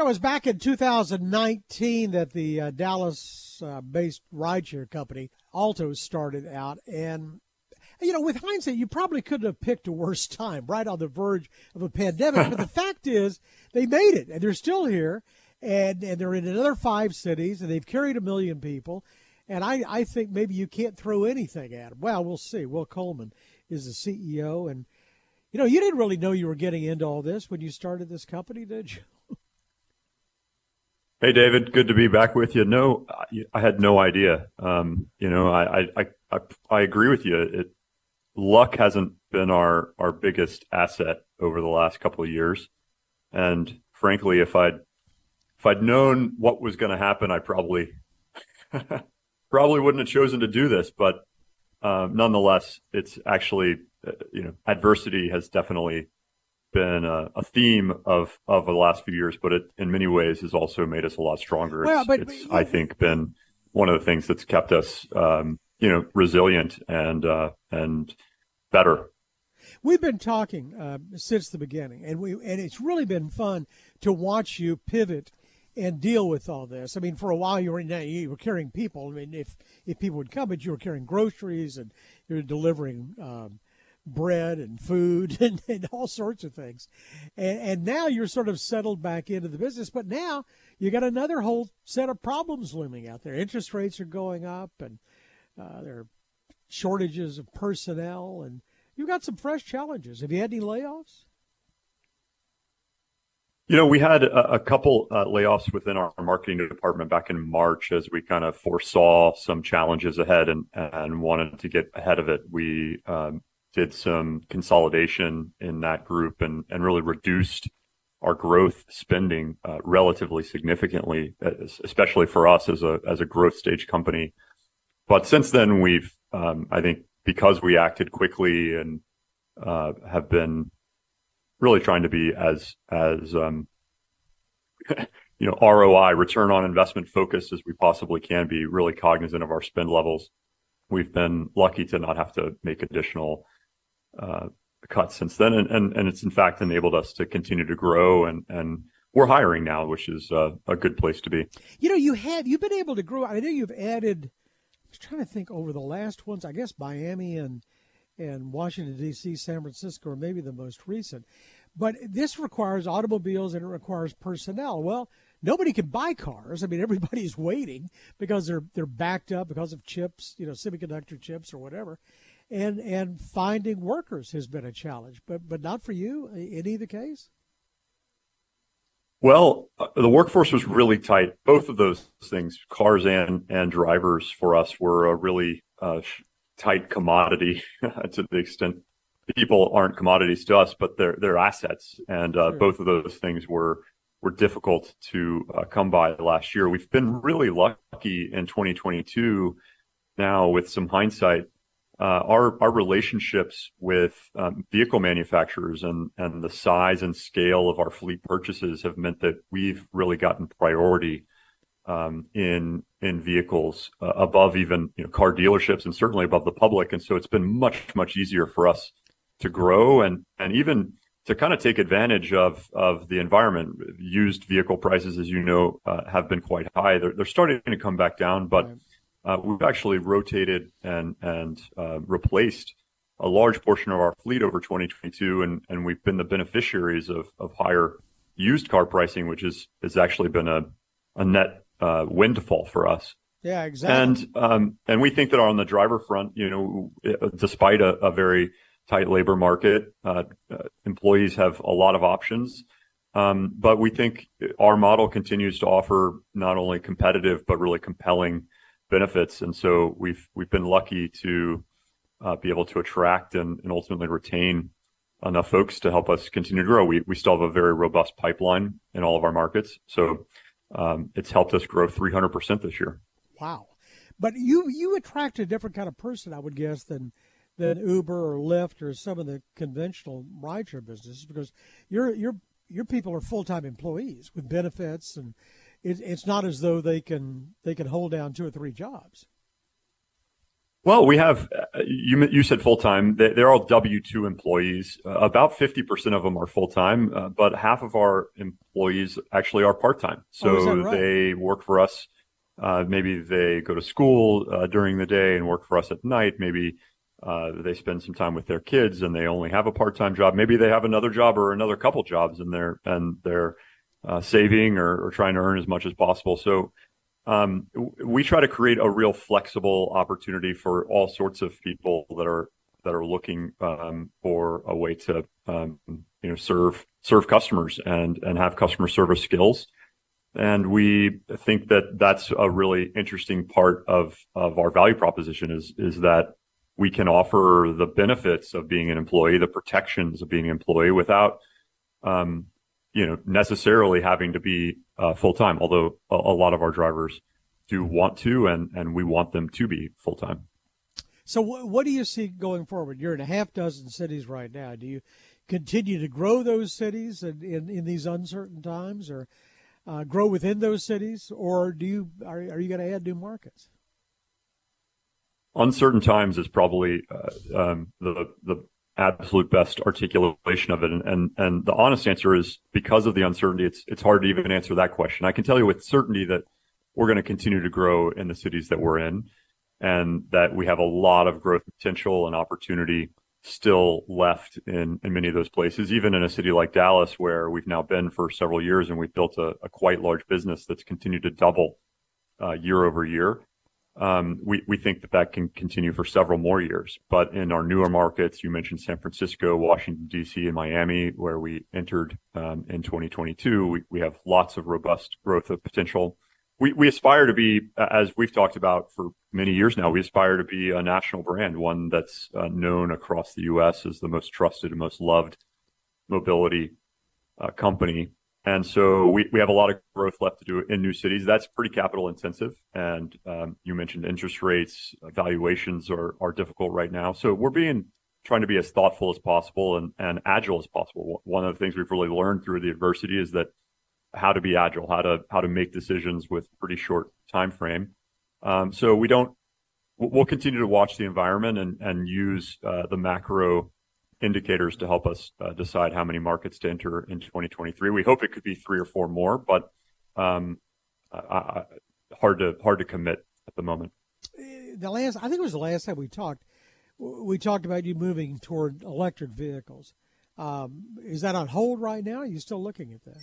It was back in 2019 that the uh, Dallas uh, based rideshare company, Alto, started out. And, you know, with hindsight, you probably couldn't have picked a worse time, right on the verge of a pandemic. but the fact is, they made it, and they're still here. And, and they're in another five cities, and they've carried a million people. And I, I think maybe you can't throw anything at them. Well, we'll see. Will Coleman is the CEO. And, you know, you didn't really know you were getting into all this when you started this company, did you? Hey, David, good to be back with you. No, I had no idea. Um, you know, I, I, I, I agree with you. It, luck hasn't been our, our biggest asset over the last couple of years. And frankly, if I'd, if I'd known what was going to happen, I probably, probably wouldn't have chosen to do this. But, um, nonetheless, it's actually, uh, you know, adversity has definitely been a, a, theme of of the last few years, but it in many ways has also made us a lot stronger. Well, it's, but, it's but, I think been one of the things that's kept us, um, you know, resilient and uh, and better. We've been talking uh, since the beginning, and we and it's really been fun to watch you pivot and deal with all this. I mean, for a while you were you were carrying people. I mean, if if people would come, but you were carrying groceries and you were delivering. Um, bread and food and, and all sorts of things. And, and, now you're sort of settled back into the business, but now you got another whole set of problems looming out there. Interest rates are going up, and uh, there are shortages of personnel, and you've got some fresh challenges. Have you had any layoffs? You know, we had a, a couple uh, layoffs within our marketing department back in March as we kind of foresaw some challenges ahead and, and wanted to get ahead of it. We um, did some consolidation in that group and, and really reduced our growth spending uh, relatively significantly, especially for us as a as a growth stage company. But since then, we've um, I think because we acted quickly and uh, have been really trying to be as as um, you know ROI return on investment focused as we possibly can be, really cognizant of our spend levels. We've been lucky to not have to make additional uh, cuts since then, and, and and it's in fact enabled us to continue to grow and and we're hiring now, which is uh, a good place to be. You know, you have you've been able to grow. I know you've added. I was trying to think over the last ones. I guess Miami and and Washington D.C., San Francisco, or maybe the most recent. But this requires automobiles and it requires personnel. Well, nobody can buy cars. I mean, everybody's waiting because they're they're backed up because of chips, you know, semiconductor chips or whatever and and finding workers has been a challenge. But but not for you in either case. Well, uh, the workforce was really tight. Both of those things, cars and and drivers, for us were a really uh, tight commodity to the extent people aren't commodities to us, but they're they're assets, and uh, sure. both of those things were were difficult to uh, come by last year. We've been really lucky in 2022 now with some hindsight uh, our our relationships with um, vehicle manufacturers and and the size and scale of our fleet purchases have meant that we've really gotten priority um, in in vehicles uh, above even you know car dealerships and certainly above the public, and so it's been much much easier for us to grow and and even to kind of take advantage of of the environment. Used vehicle prices, as you know, uh, have been quite high. They're they're starting to come back down, but right uh, we've actually rotated and and uh, replaced a large portion of our fleet over 2022, and and we've been the beneficiaries of of higher used car pricing, which is has actually been a a net uh, windfall for us. Yeah, exactly. And um, and we think that on the driver front, you know, despite a, a very tight labor market, uh, uh, employees have a lot of options. Um, but we think our model continues to offer not only competitive but really compelling benefits. And so we've we've been lucky to uh, be able to attract and, and ultimately retain enough folks to help us continue to grow. We we still have a very robust pipeline in all of our markets, so um, it's helped us grow 300% this year. Wow! But you you attract a different kind of person, I would guess, than than Uber or Lyft or some of the conventional rideshare businesses, because your your your people are full time employees with benefits and it, it's not as though they can they can hold down two or three jobs. Well, we have you. You said full time. They're all W two employees. Uh, about fifty percent of them are full time, uh, but half of our employees actually are part time. So oh, right? they work for us. Uh, maybe they go to school uh, during the day and work for us at night. Maybe uh, they spend some time with their kids and they only have a part time job. Maybe they have another job or another couple jobs and they're and they're uh, saving or, or trying to earn as much as possible. So um, we try to create a real flexible opportunity for all sorts of people that are that are looking um, for a way to um, you know serve serve customers and and have customer service skills. And we think that that's a really interesting part of of our value proposition is is that we can offer the benefits of being an employee, the protections of being an employee without um, you know necessarily having to be uh, full time. Although a, a, lot of our drivers do want to, and and we want them to be full time. So what do you see going forward? You're in a half dozen cities right now. Do you continue to grow those cities in in, in these uncertain times, or uh, grow within those cities, or do you are, are you going to add new markets? Uncertain times is probably uh, um, the the absolute best articulation of it. And, and, and the honest answer is because of the uncertainty, it's, it's hard to even answer that question. I can tell you with certainty that we're going to continue to grow in the cities that we're in and that we have a lot of growth potential and opportunity still left in, in many of those places, even in a city like Dallas, where we've now been for several years and we've built a, a quite large business that's continued to double uh, year over year we, we think that that can continue for several more years. But in our newer markets, you mentioned San Francisco, Washington, D.C., and Miami, where we entered um, in 2022, we, we have lots of robust growth of potential. We, we aspire to be, as we've talked about for many years now, we aspire to be a national brand, one that's uh, known across the U.S. as the most trusted and most loved mobility uh, company and so we, we have a lot of growth left to do in new cities. That's pretty capital intensive. And um, you mentioned interest rates, valuations are, are difficult right now. So we're being trying to be as thoughtful as possible and, and agile as possible. One of the things we've really learned through the adversity is that how to be agile, how to how to make decisions with pretty short time frame. Um, so we don't. We'll continue to watch the environment and and use uh, the macro indicators to help us uh, decide how many markets to enter in 2023. We hope it could be three or four more, but um, uh, hard to hard to commit at the moment. The last, I think it was the last time we talked. We talked about you moving toward electric vehicles. Um, is that on hold right now? Are you still looking at that?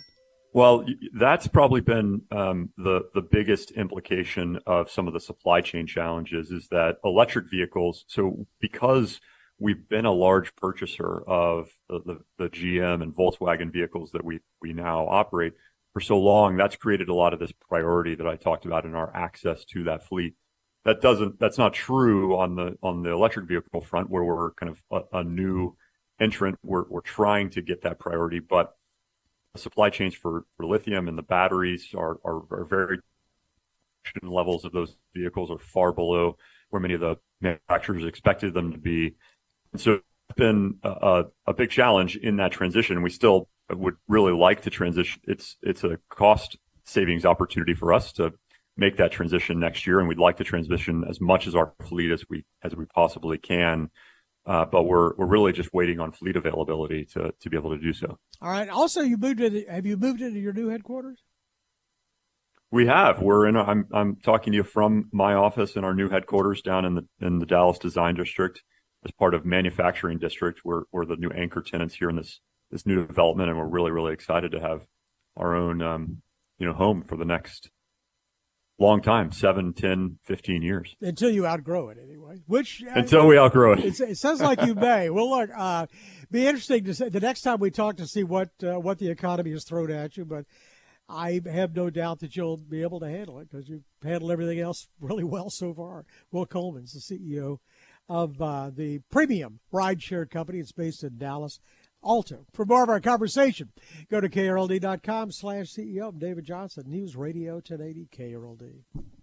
Well, that's probably been um, the the biggest implication of some of the supply chain challenges. Is that electric vehicles? So because we've been a large purchaser of the, the, the, GM and Volkswagen vehicles that we, we now operate for so long. That's created a lot of this priority that I talked about in our access to that fleet. That doesn't, that's not true on the, on the electric vehicle front where we're kind of a, a new entrant. We're, we're trying to get that priority, but the supply chains for, for lithium and the batteries are, are, are very levels of those vehicles are far below where many of the manufacturers expected them to be. So it's been a, a big challenge in that transition. We still would really like to transition. It's it's a cost savings opportunity for us to make that transition next year, and we'd like to transition as much as our fleet as we as we possibly can. Uh, but we're we're really just waiting on fleet availability to to be able to do so. All right. Also, you moved into have you moved into your new headquarters? We have. We're in. A, I'm I'm talking to you from my office in our new headquarters down in the in the Dallas Design District as part of manufacturing district. We're, we're the new anchor tenants here in this, this new development. And we're really, really excited to have our own, um, you know, home for the next long time, seven, 10, 15 years. Until you outgrow it anyway, which uh, until we outgrow it. it sounds like you may. Well, look, uh, be interesting to say the next time we talk to see what, uh, what the economy has thrown at you, but I have no doubt that you'll be able to handle it because you've handled everything else really well so far. Will Coleman's the CEO of uh, the premium rideshare company. It's based in Dallas. Alto. For more of our conversation, go to krld.com slash CEO. David Johnson, News Radio 1080 KRLD.